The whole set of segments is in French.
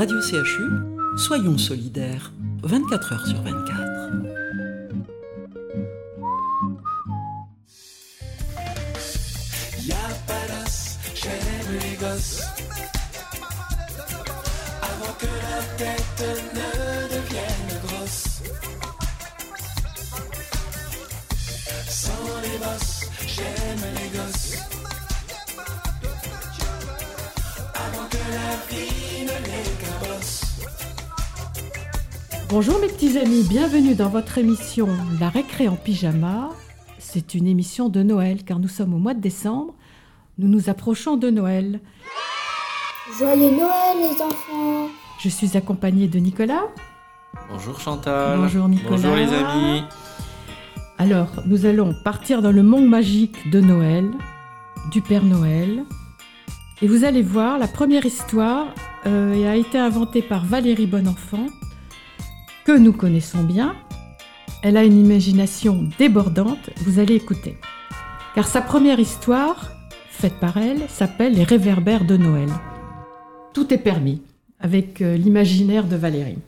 Radio CHU, soyons solidaires, 24 heures sur 24. Bonjour mes petits amis, bienvenue dans votre émission La récré en pyjama. C'est une émission de Noël car nous sommes au mois de décembre. Nous nous approchons de Noël. Joyeux Noël les enfants Je suis accompagnée de Nicolas. Bonjour Chantal. Bonjour Nicolas. Bonjour les amis. Alors, nous allons partir dans le monde magique de Noël, du Père Noël. Et vous allez voir, la première histoire euh, a été inventée par Valérie Bonenfant, que nous connaissons bien. Elle a une imagination débordante, vous allez écouter. Car sa première histoire, faite par elle, s'appelle Les réverbères de Noël. Tout est permis avec euh, l'imaginaire de Valérie.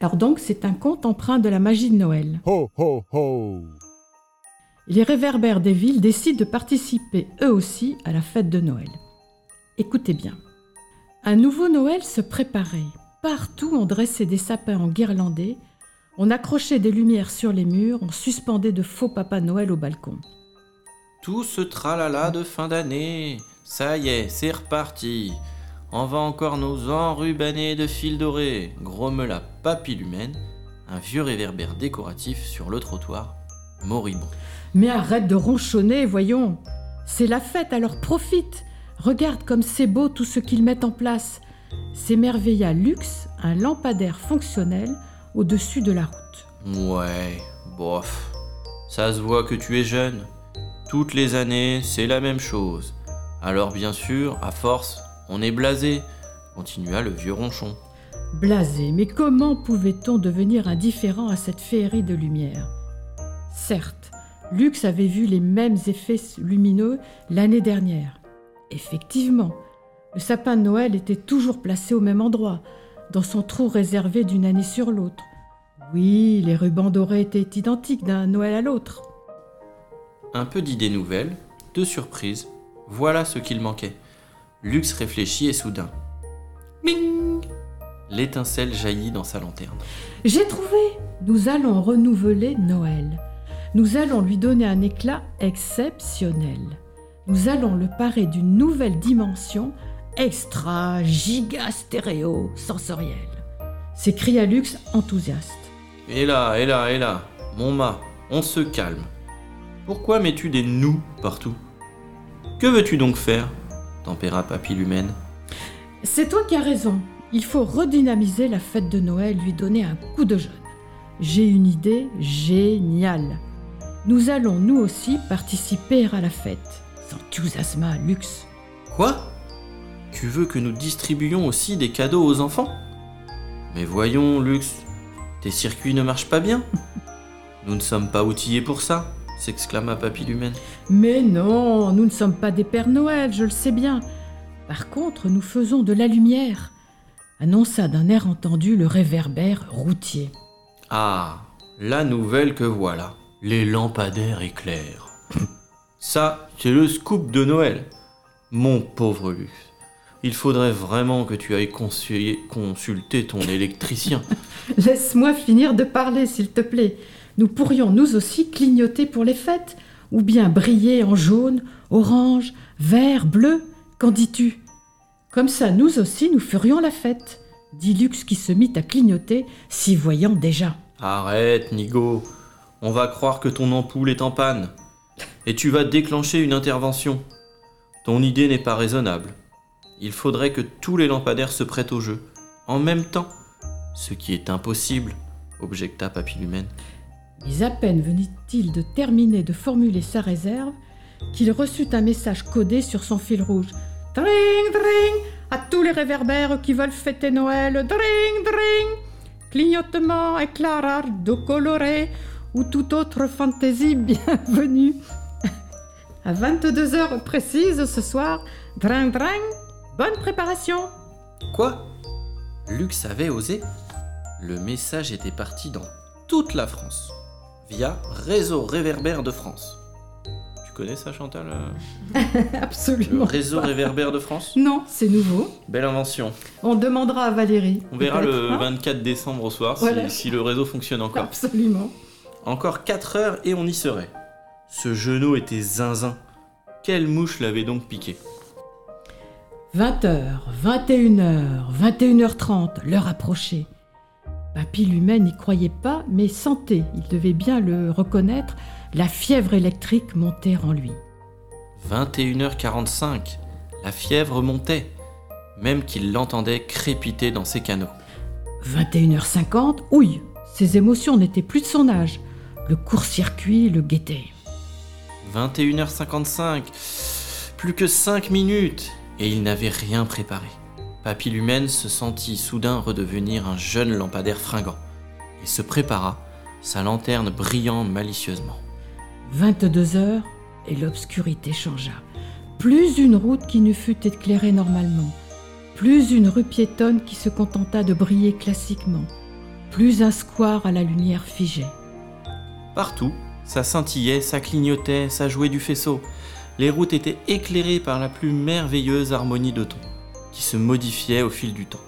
Alors donc, c'est un conte empreint de la magie de Noël. Ho ho ho Les réverbères des villes décident de participer eux aussi à la fête de Noël. Écoutez bien. Un nouveau Noël se préparait. Partout on dressait des sapins enguirlandés, on accrochait des lumières sur les murs, on suspendait de faux papas Noël au balcon. Tout ce tralala de fin d'année. Ça y est, c'est reparti. On va encore nous enrubanner de fil doré. Grommela papillumène, un vieux réverbère décoratif sur le trottoir, moribond. Mais arrête de ronchonner, voyons. C'est la fête, alors profite. Regarde comme c'est beau tout ce qu'ils mettent en place. S'émerveilla Luxe, un lampadaire fonctionnel au-dessus de la route. Ouais, bof. Ça se voit que tu es jeune. Toutes les années, c'est la même chose. Alors bien sûr, à force, on est blasé, continua le vieux ronchon. Blasé, mais comment pouvait-on devenir indifférent à cette féerie de lumière? Certes, Lux avait vu les mêmes effets lumineux l'année dernière. Effectivement, le sapin de Noël était toujours placé au même endroit, dans son trou réservé d'une année sur l'autre. Oui, les rubans dorés étaient identiques d'un Noël à l'autre. Un peu d'idées nouvelles, de surprises, voilà ce qu'il manquait. Lux réfléchit et soudain. Bing L'étincelle jaillit dans sa lanterne. J'ai trouvé Nous allons renouveler Noël. Nous allons lui donner un éclat exceptionnel. Nous allons le parer d'une nouvelle dimension extra giga stéréo sensorielle. S'écria Lux enthousiaste. Et là, et là, et là, mon mât, on se calme. Pourquoi mets-tu des nous partout? Que veux-tu donc faire tempéra Papillumène. C'est toi qui as raison. Il faut redynamiser la fête de Noël, lui donner un coup de jeune. J'ai une idée géniale. Nous allons nous aussi participer à la fête. S'enthousiasma Lux. Quoi? Tu veux que nous distribuions aussi des cadeaux aux enfants? Mais voyons, Lux, tes circuits ne marchent pas bien. Nous ne sommes pas outillés pour ça, s'exclama Papillumène. Mais non, nous ne sommes pas des Pères Noël, je le sais bien. Par contre, nous faisons de la lumière, annonça d'un air entendu le réverbère routier. Ah, la nouvelle que voilà. Les lampadaires éclairent. Ça, c'est le scoop de Noël. Mon pauvre Lux, il faudrait vraiment que tu ailles consulter ton électricien. Laisse-moi finir de parler, s'il te plaît. Nous pourrions nous aussi clignoter pour les fêtes, ou bien briller en jaune, orange, vert, bleu. Qu'en dis-tu? Comme ça, nous aussi, nous ferions la fête, dit Lux qui se mit à clignoter, s'y voyant déjà. Arrête, Nigo. On va croire que ton ampoule est en panne. Et tu vas déclencher une intervention. Ton idée n'est pas raisonnable. Il faudrait que tous les lampadaires se prêtent au jeu, en même temps. Ce qui est impossible, objecta Papillumène. Mais à peine venait-il de terminer de formuler sa réserve qu'il reçut un message codé sur son fil rouge. Dring, dring À tous les réverbères qui veulent fêter Noël, dring, dring Clignotement, éclairage, dos coloré ou toute autre fantaisie bienvenue. À 22 heures précises ce soir, dring, dring Bonne préparation Quoi? Lux avait osé. Le message était parti dans toute la France, via Réseau Réverbère de France. Tu connais ça, Chantal euh, Le Absolument. Réseau pas. Réverbère de France? Non, c'est nouveau. Belle invention. On demandera à Valérie. On verra le hein? 24 décembre au soir si- si, le réseau fonctionne encore. Absolument. Encore 4 heures et on y serait. Ce genou était zinzin. Quelle mouche l'avait donc piqué? 20h, 21h, 21h30, l'heure approchait. Papy lui-même n'y croyait pas, mais sentait, il devait bien le reconnaître, la fièvre électrique monter en lui. 21h45. La fièvre montait, même qu'il l'entendait crépiter dans ses canaux. 21h50, ouille, ses émotions n'étaient plus de son âge. Le court-circuit le guettait. 21h55. Plus que 5 minutes et il n'avait rien préparé. Papy Lumen se sentit soudain redevenir un jeune lampadaire fringant et se prépara, sa lanterne brillant malicieusement. 22 heures et l'obscurité changea. Plus une route qui ne fut éclairée normalement, plus une rue piétonne qui se contenta de briller classiquement, plus un square à la lumière figée. Partout, ça scintillait, ça clignotait, ça jouait du faisceau. Les routes étaient éclairées par la plus merveilleuse harmonie de tons, qui se modifiait au fil du temps.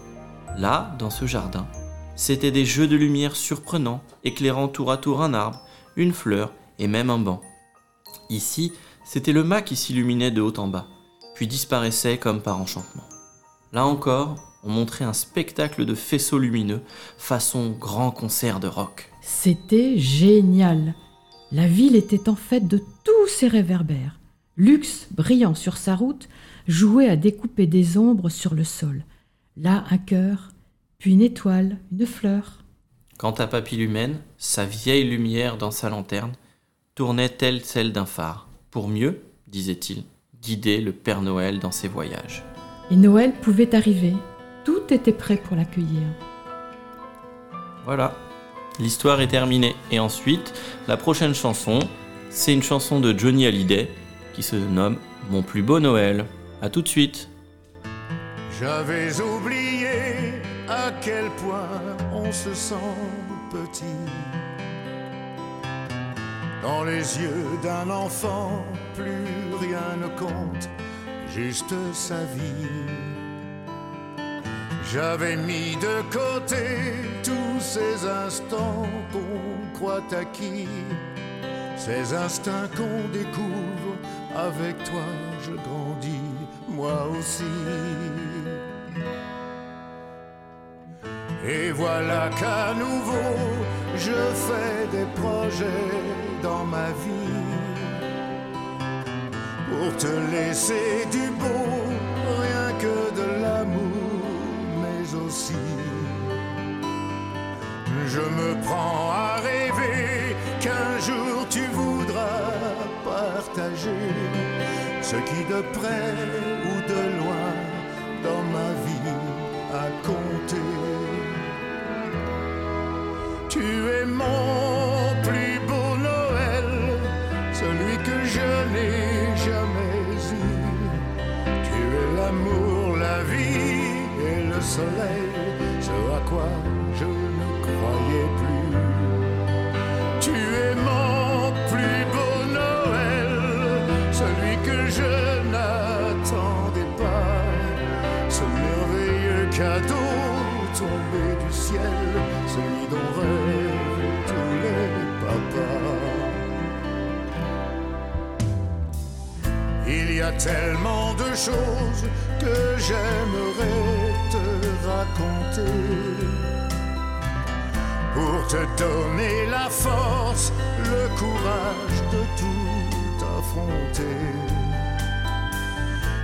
Là, dans ce jardin, c'étaient des jeux de lumière surprenants, éclairant tour à tour un arbre, une fleur et même un banc. Ici, c'était le mât qui s'illuminait de haut en bas, puis disparaissait comme par enchantement. Là encore, on montrait un spectacle de faisceaux lumineux, façon grand concert de rock. C'était génial. La ville était en fait de tous ces réverbères. Lux, brillant sur sa route, jouait à découper des ombres sur le sol. Là, un cœur, puis une étoile, une fleur. Quant à Papillumène, sa vieille lumière dans sa lanterne tournait telle celle d'un phare, pour mieux, disait-il, guider le Père Noël dans ses voyages. Et Noël pouvait arriver. Tout était prêt pour l'accueillir. Voilà, l'histoire est terminée. Et ensuite, la prochaine chanson, c'est une chanson de Johnny Hallyday qui se nomme Mon plus beau Noël. A tout de suite. J'avais oublié à quel point on se sent petit. Dans les yeux d'un enfant, plus rien ne compte, juste sa vie. J'avais mis de côté tous ces instants qu'on croit acquis, ces instincts qu'on découvre. Avec toi, je grandis, moi aussi. Et voilà qu'à nouveau, je fais des projets dans ma vie pour te laisser du beau, rien que de l'amour, mais aussi. Je me prends à rêver qu'un jour ce qui de près ou de loin dans ma vie a compté. Tu es mon plus beau Noël, celui que je n'ai jamais eu. Tu es l'amour, la vie et le soleil, ce à quoi tellement de choses que j'aimerais te raconter pour te donner la force, le courage de tout affronter.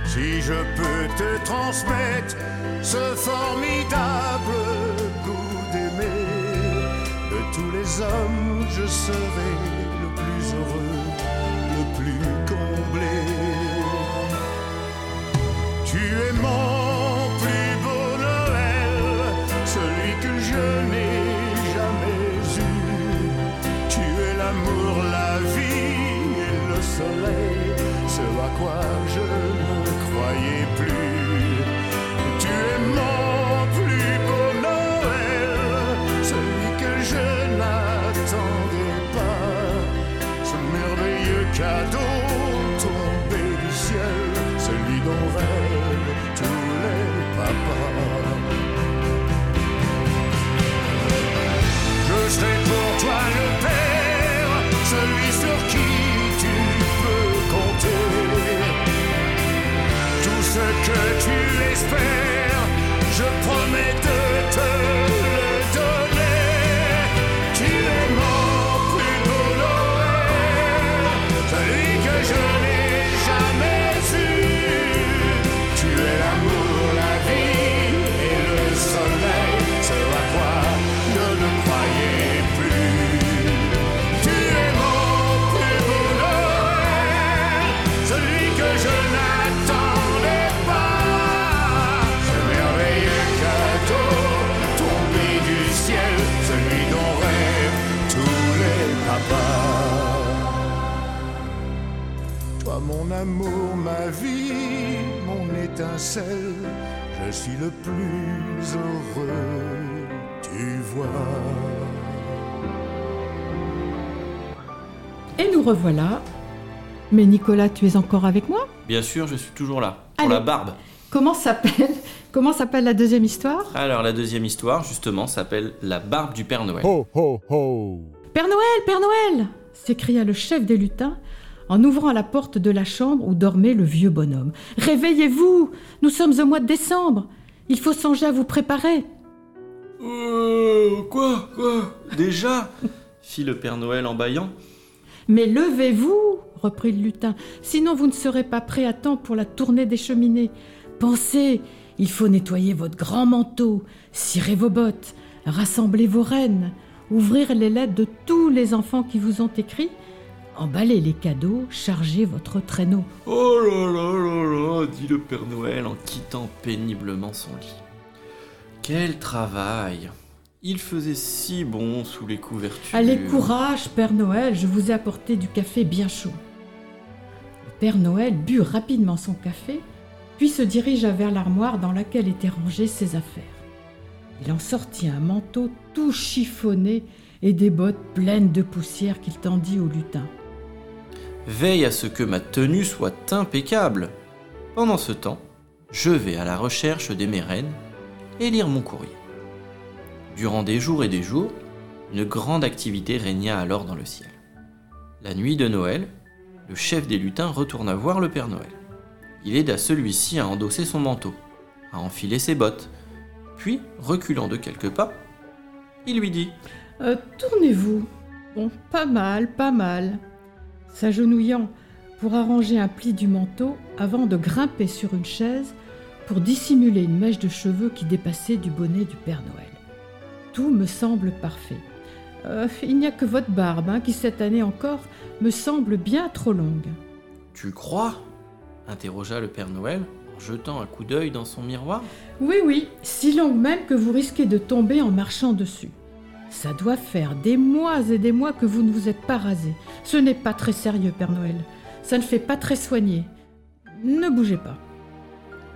Si je peux te transmettre ce formidable goût d'aimer, de tous les hommes, je serai nous revoilà. Mais Nicolas, tu es encore avec moi? Bien sûr, je suis toujours là. Pour Allez. la barbe. Comment s'appelle Comment s'appelle la deuxième histoire? Alors, la deuxième histoire, justement, s'appelle La barbe du Père Noël. Ho ho ho Père Noël, Père Noël s'écria le chef des lutins en ouvrant la porte de la chambre où dormait le vieux bonhomme. Réveillez-vous Nous sommes au mois de décembre. Il faut songer à vous préparer. Euh, quoi Quoi? Déjà? Fit le Père Noël en bâillant. Mais levez-vous reprit le lutin, sinon vous ne serez pas prêt à temps pour la tournée des cheminées. Pensez, il faut nettoyer votre grand manteau, cirer vos bottes, rassembler vos rennes, ouvrir les lettres de tous les enfants qui vous ont écrit, emballer les cadeaux, charger votre traîneau. Oh là là là là, dit le Père Noël en quittant péniblement son lit. Quel travail Il faisait si bon sous les couvertures. Allez, courage, Père Noël, je vous ai apporté du café bien chaud. Le Père Noël but rapidement son café, puis se dirigea vers l'armoire dans laquelle étaient rangées ses affaires. Il en sortit un manteau tout chiffonné et des bottes pleines de poussière qu'il tendit au lutin. Veille à ce que ma tenue soit impeccable. Pendant ce temps, je vais à la recherche des mérennes et lire mon courrier. Durant des jours et des jours, une grande activité régna alors dans le ciel. La nuit de Noël, le chef des lutins retourna voir le Père Noël. Il aida celui-ci à endosser son manteau, à enfiler ses bottes, puis, reculant de quelques pas, il lui dit Euh, Tournez-vous. Bon, pas mal, pas mal. S'agenouillant pour arranger un pli du manteau avant de grimper sur une chaise pour dissimuler une mèche de cheveux qui dépassait du bonnet du Père Noël. Tout me semble parfait. Euh, il n'y a que votre barbe hein, qui, cette année encore, me semble bien trop longue. Tu crois? interrogea le Père Noël en jetant un coup d'œil dans son miroir. Oui, oui, si longue même que vous risquez de tomber en marchant dessus. Ça doit faire des mois et des mois que vous ne vous êtes pas rasé. Ce n'est pas très sérieux, Père Noël. Ça ne fait pas très soigné. Ne bougez pas.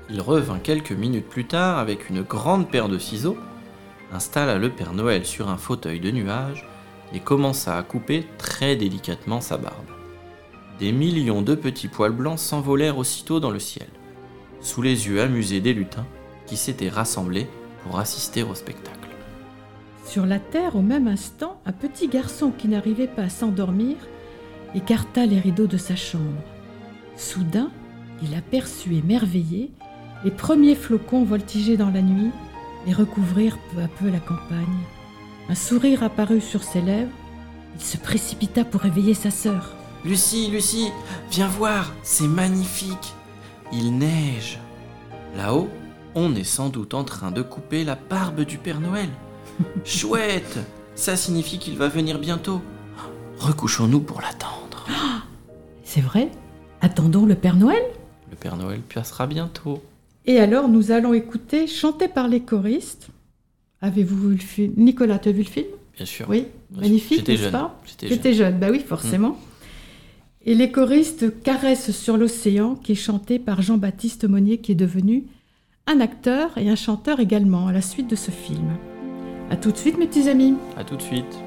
Il revint quelques minutes plus tard avec une grande paire de ciseaux, installa le Père Noël sur un fauteuil de nuage et commença à couper très délicatement sa barbe. Des millions de petits poils blancs s'envolèrent aussitôt dans le ciel, sous les yeux amusés des lutins qui s'étaient rassemblés pour assister au spectacle. Sur la terre, au même instant, un petit garçon qui n'arrivait pas à s'endormir écarta les rideaux de sa chambre. Soudain, il aperçut émerveillé les premiers flocons voltiger dans la nuit et recouvrir peu à peu la campagne. Un sourire apparut sur ses lèvres. Il se précipita pour réveiller sa sœur. Lucie, Lucie, viens voir, c'est magnifique. Il neige. Là-haut, on est sans doute en train de couper la barbe du Père Noël. Chouette, ça signifie qu'il va venir bientôt. Recouchons-nous pour l'attendre. C'est vrai? Attendons le Père Noël? Le Père Noël passera bientôt. Et alors, nous allons écouter, chanté par les choristes. Avez-vous vu le film Nicolas, tu as vu le film? Bien sûr. Oui, Bien magnifique, n'est-ce jeune. pas? J'étais J'étais jeune, bah oui, forcément. Et les choristes caressent sur l'océan, qui est chanté par Jean-Baptiste Monnier, qui est devenu un acteur et un chanteur également à la suite de ce film. A tout de suite, mes petits amis. À tout de suite.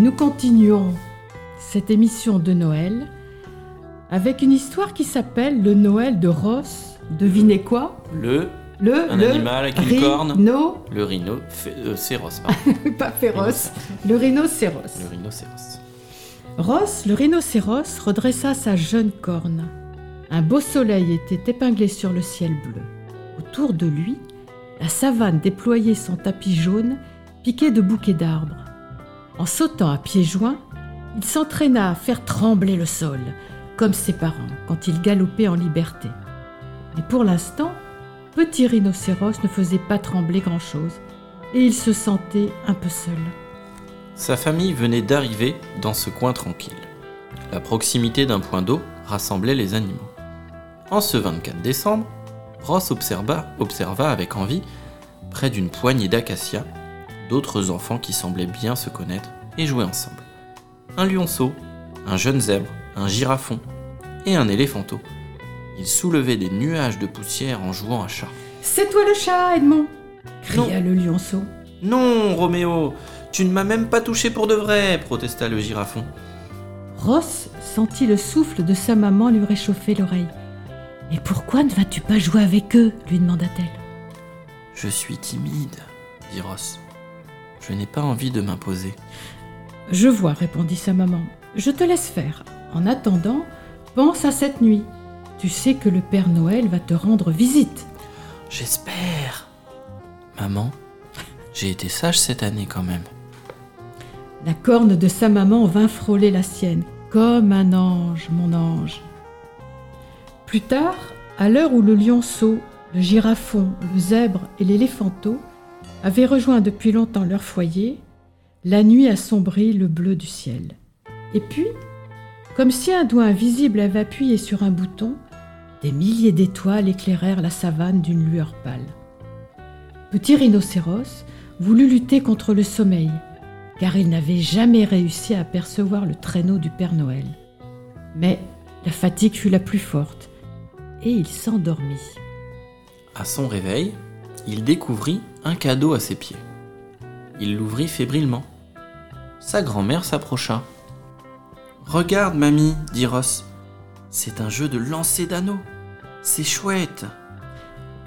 Nous continuons cette émission de Noël avec une histoire qui s'appelle Le Noël de Ross. Devinez quoi? Le, Le, un le animal avec une corne. Le rhino, fé- euh, pas féroce, le rhinocéros. Le rhinocéros. Ross, le rhinocéros, redressa sa jeune corne. Un beau soleil était épinglé sur le ciel bleu. Autour de lui, la savane déployait son tapis jaune, piqué de bouquets d'arbres. En sautant à pieds joints, il s'entraîna à faire trembler le sol, comme ses parents quand il galopait en liberté. Mais pour l'instant, petit rhinocéros ne faisait pas trembler grand-chose, et il se sentait un peu seul. Sa famille venait d'arriver dans ce coin tranquille. La proximité d'un point d'eau rassemblait les animaux. En ce 24 décembre, Ross observa, observa avec envie, près d'une poignée d'acacias, d'autres enfants qui semblaient bien se connaître et jouer ensemble. Un lionceau, un jeune zèbre, un girafon et un éléphanteau. Ils soulevaient des nuages de poussière en jouant à chat. C'est toi le chat, Edmond? Cria le lionceau. Non, Roméo, tu ne m'as même pas touché pour de vrai, protesta le girafon. Ross sentit le souffle de sa maman lui réchauffer l'oreille. Et pourquoi ne vas-tu pas jouer avec eux? lui demanda-t-elle. Je suis timide, dit Ross. Je n'ai pas envie de m'imposer. Je vois, répondit sa maman. Je te laisse faire. En attendant, pense à cette nuit. Tu sais que le Père Noël va te rendre visite. J'espère. Maman, j'ai été sage cette année quand même. La corne de sa maman vint frôler la sienne, comme un ange, mon ange. Plus tard, à l'heure où le lionceau, le girafon, le zèbre et l'éléphanteau avaient rejoint depuis longtemps leur foyer, la nuit assombrit le bleu du ciel. Et puis, comme si un doigt invisible avait appuyé sur un bouton, des milliers d'étoiles éclairèrent la savane d'une lueur pâle. Petit rhinocéros voulut lutter contre le sommeil, car il n'avait jamais réussi à apercevoir le traîneau du Père Noël. Mais la fatigue fut la plus forte, et il s'endormit. À son réveil, il découvrit un cadeau à ses pieds. Il l'ouvrit fébrilement. Sa grand-mère s'approcha. Regarde, mamie, dit Ross. C'est un jeu de lancer d'anneaux. C'est chouette.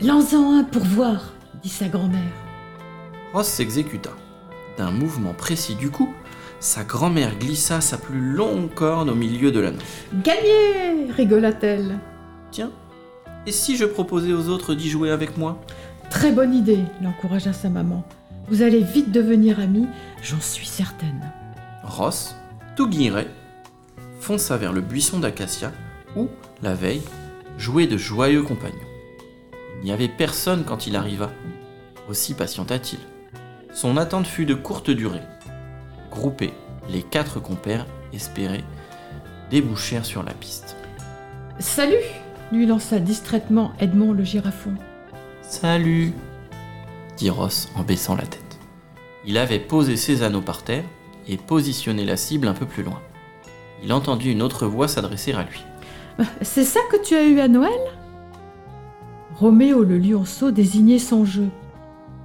Lance-en un pour voir, dit sa grand-mère. Ross s'exécuta. D'un mouvement précis du cou, sa grand-mère glissa sa plus longue corne au milieu de l'anneau. Gagné rigola-t-elle. Tiens, et si je proposais aux autres d'y jouer avec moi? Très bonne idée, l'encouragea sa maman. Vous allez vite devenir amis, j'en suis certaine. Ross, tout guilleret, fonça vers le buisson d'acacia où, la veille, jouaient de joyeux compagnons. Il n'y avait personne quand il arriva. Aussi patienta-t-il. Son attente fut de courte durée. Groupés, les quatre compères espérés débouchèrent sur la piste. Salut lui lança distraitement Edmond le girafon. Salut dit Ross en baissant la tête. Il avait posé ses anneaux par terre et positionné la cible un peu plus loin. Il entendit une autre voix s'adresser à lui. C'est ça que tu as eu à Noël? Roméo le lionceau désignait son jeu.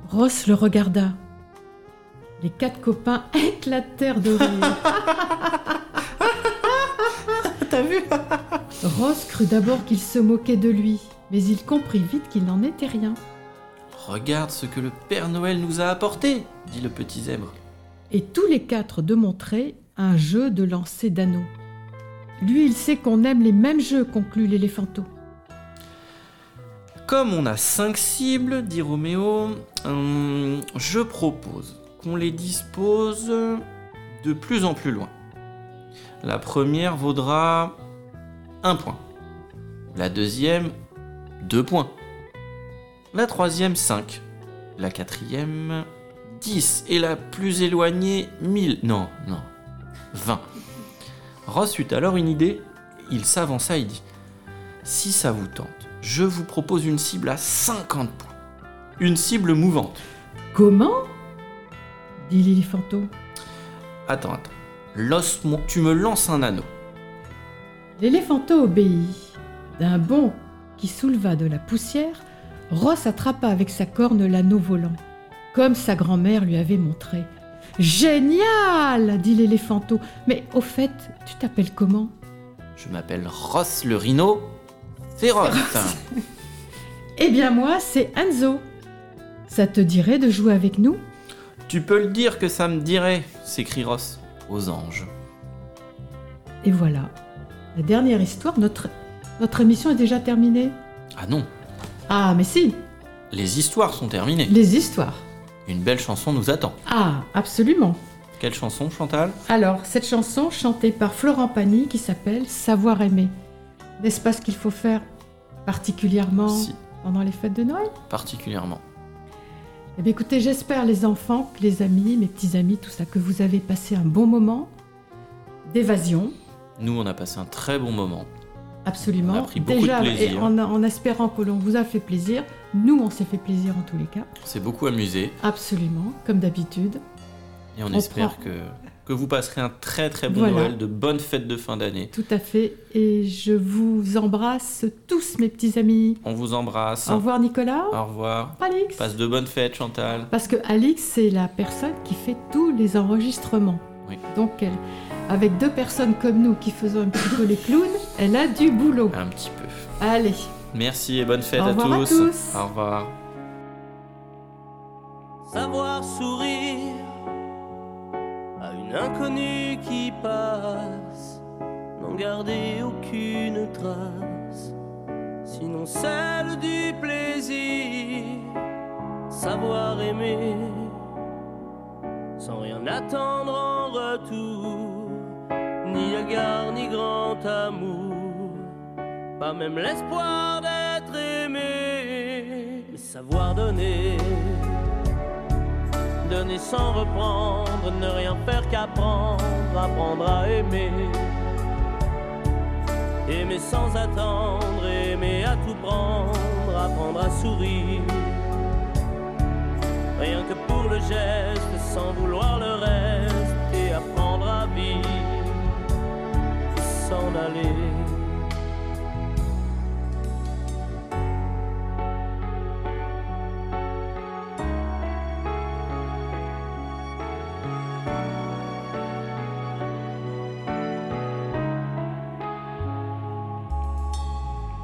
Ross le regarda. Les quatre copains éclatèrent de rire. T'as vu? Ross crut d'abord qu'il se moquait de lui, mais il comprit vite qu'il n'en était rien. Regarde ce que le Père Noël nous a apporté, dit le petit zèbre. Et tous les quatre démontraient un jeu de lancer d'anneaux. Lui, il sait qu'on aime les mêmes jeux, conclut l'éléphanteau. Comme on a cinq cibles, dit Roméo, hum, je propose qu'on les dispose de plus en plus loin. La première vaudra un point. La deuxième, deux points. La troisième, 5. La quatrième, 10. Et la plus éloignée, 1000. Non, non, 20. Ross eut alors une idée. Il s'avança et dit Si ça vous tente, je vous propose une cible à 50 points. Une cible mouvante. Comment? dit l'éléphanteau. Attends, attends. Lance-moi- tu me lances un anneau. L'éléphanteau obéit. D'un bond qui souleva de la poussière, Ross attrapa avec sa corne l'anneau volant, comme sa grand-mère lui avait montré. Génial dit l'éléphanto. Mais au fait, tu t'appelles comment? Je m'appelle Ross le rhino féroce. Eh bien moi, c'est Enzo. Ça te dirait de jouer avec nous? Tu peux le dire que ça me dirait, s'écrie Ross aux anges. Et voilà. La dernière histoire, notre, notre émission est déjà terminée. Ah non, Ah, mais si, les histoires sont terminées. les histoires. Une belle chanson nous attend. Ah, absolument. Quelle chanson, Chantal? Alors, cette chanson chantée par Florent Pagny qui s'appelle Savoir aimer. N'est-ce pas ce qu'il faut faire particulièrement Si, pendant les fêtes de Noël? Particulièrement. Eh bien écoutez, j'espère les enfants, que les amis, mes petits amis, tout ça, que vous avez passé un bon moment d'évasion, Nous, on a passé un très bon moment. Absolument. On a pris beaucoup Déjà, de plaisir. et en, en espérant que l'on vous a fait plaisir, nous on s'est fait plaisir en tous les cas, On s'est beaucoup amusé absolument, comme d'habitude. et on, On espère prend- que, que vous passerez un très très bon Voilà. Noël, de bonnes fêtes de fin d'année. Tout à fait. Et je vous embrasse tous, mes petits amis. On vous embrasse. Au revoir, Nicolas. Au revoir. Alix. Passe de bonnes fêtes, Chantal. Parce que Alix, c'est la personne qui fait tous les enregistrements. Oui. Donc, elle, avec deux personnes comme nous qui faisons un petit peu les clowns, elle a du boulot. Un petit peu. Allez, Merci et bonne fête Au à, revoir à tous. tous. Au revoir. savoir sourire à une inconnue qui passe, n'en garder aucune trace, sinon celle du plaisir, savoir aimer, sans rien attendre en retour, ni égard ni grand amour, pas même l'espoir d'être aimé, mais savoir donner donner sans reprendre, ne rien faire qu'apprendre, apprendre à aimer. Aimer sans attendre, aimer à tout prendre, apprendre à sourire. Rien que pour le geste, sans vouloir le reste, s'en aller.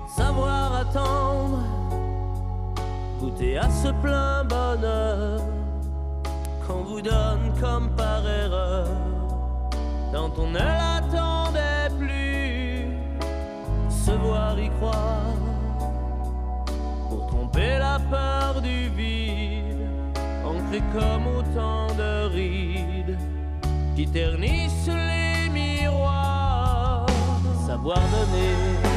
savoir attendre, goûter à ce plein bonheur qu'on vous donne comme par erreur, quand on ne l'attendait plus, se voir y croire, pour tromper la peur du vide, ancré comme autant de rides qui ternissent les miroirs, savoir donner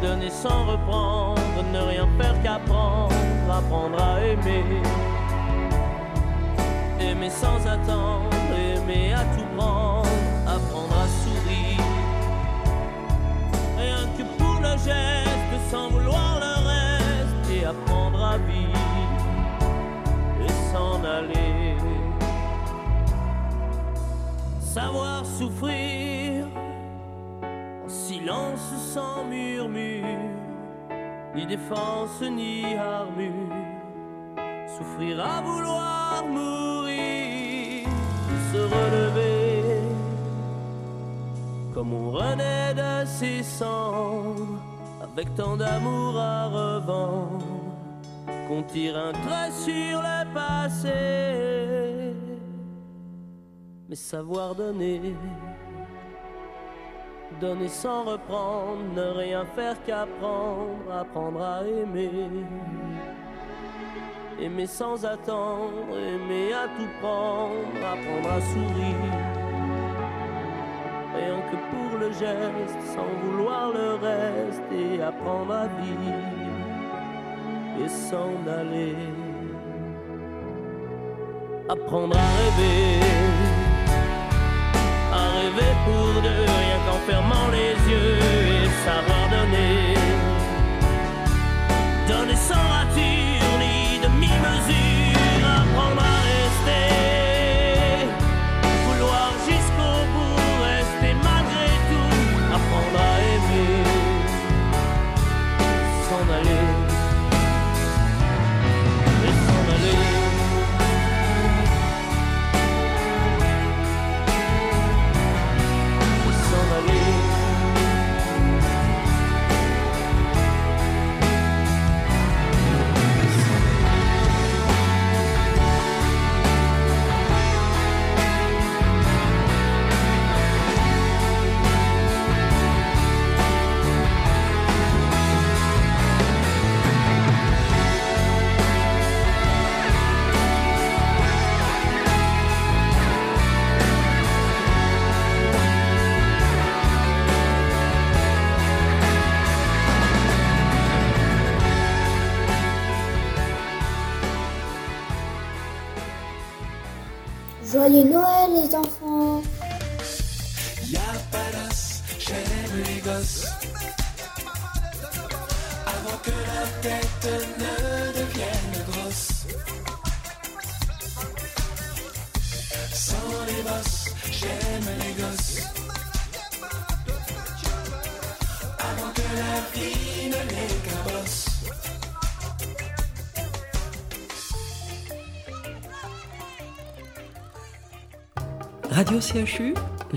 donner sans reprendre, ne rien faire qu'apprendre, apprendre à aimer. Aimer sans attendre, aimer à tout prendre, sans vouloir le reste, et apprendre à vivre et s'en aller. Savoir souffrir en silence sans murmure, ni défense ni armure, souffrir à vouloir mourir, se relever, comme on renaît de ses cendres, avec tant d'amour à revendre, qu'on tire un trait sur le passé, mais savoir donner donner sans reprendre, ne rien faire qu'apprendre, apprendre à aimer. Aimer sans attendre, aimer à tout prendre, apprendre à sourire. Sans vouloir le reste, et apprendre à vivre et s'en aller. Apprendre à rêver à rêver pour deux, rien qu'en fermant les yeux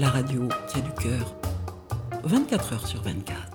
la radio qui a du cœur. 24 heures sur 24.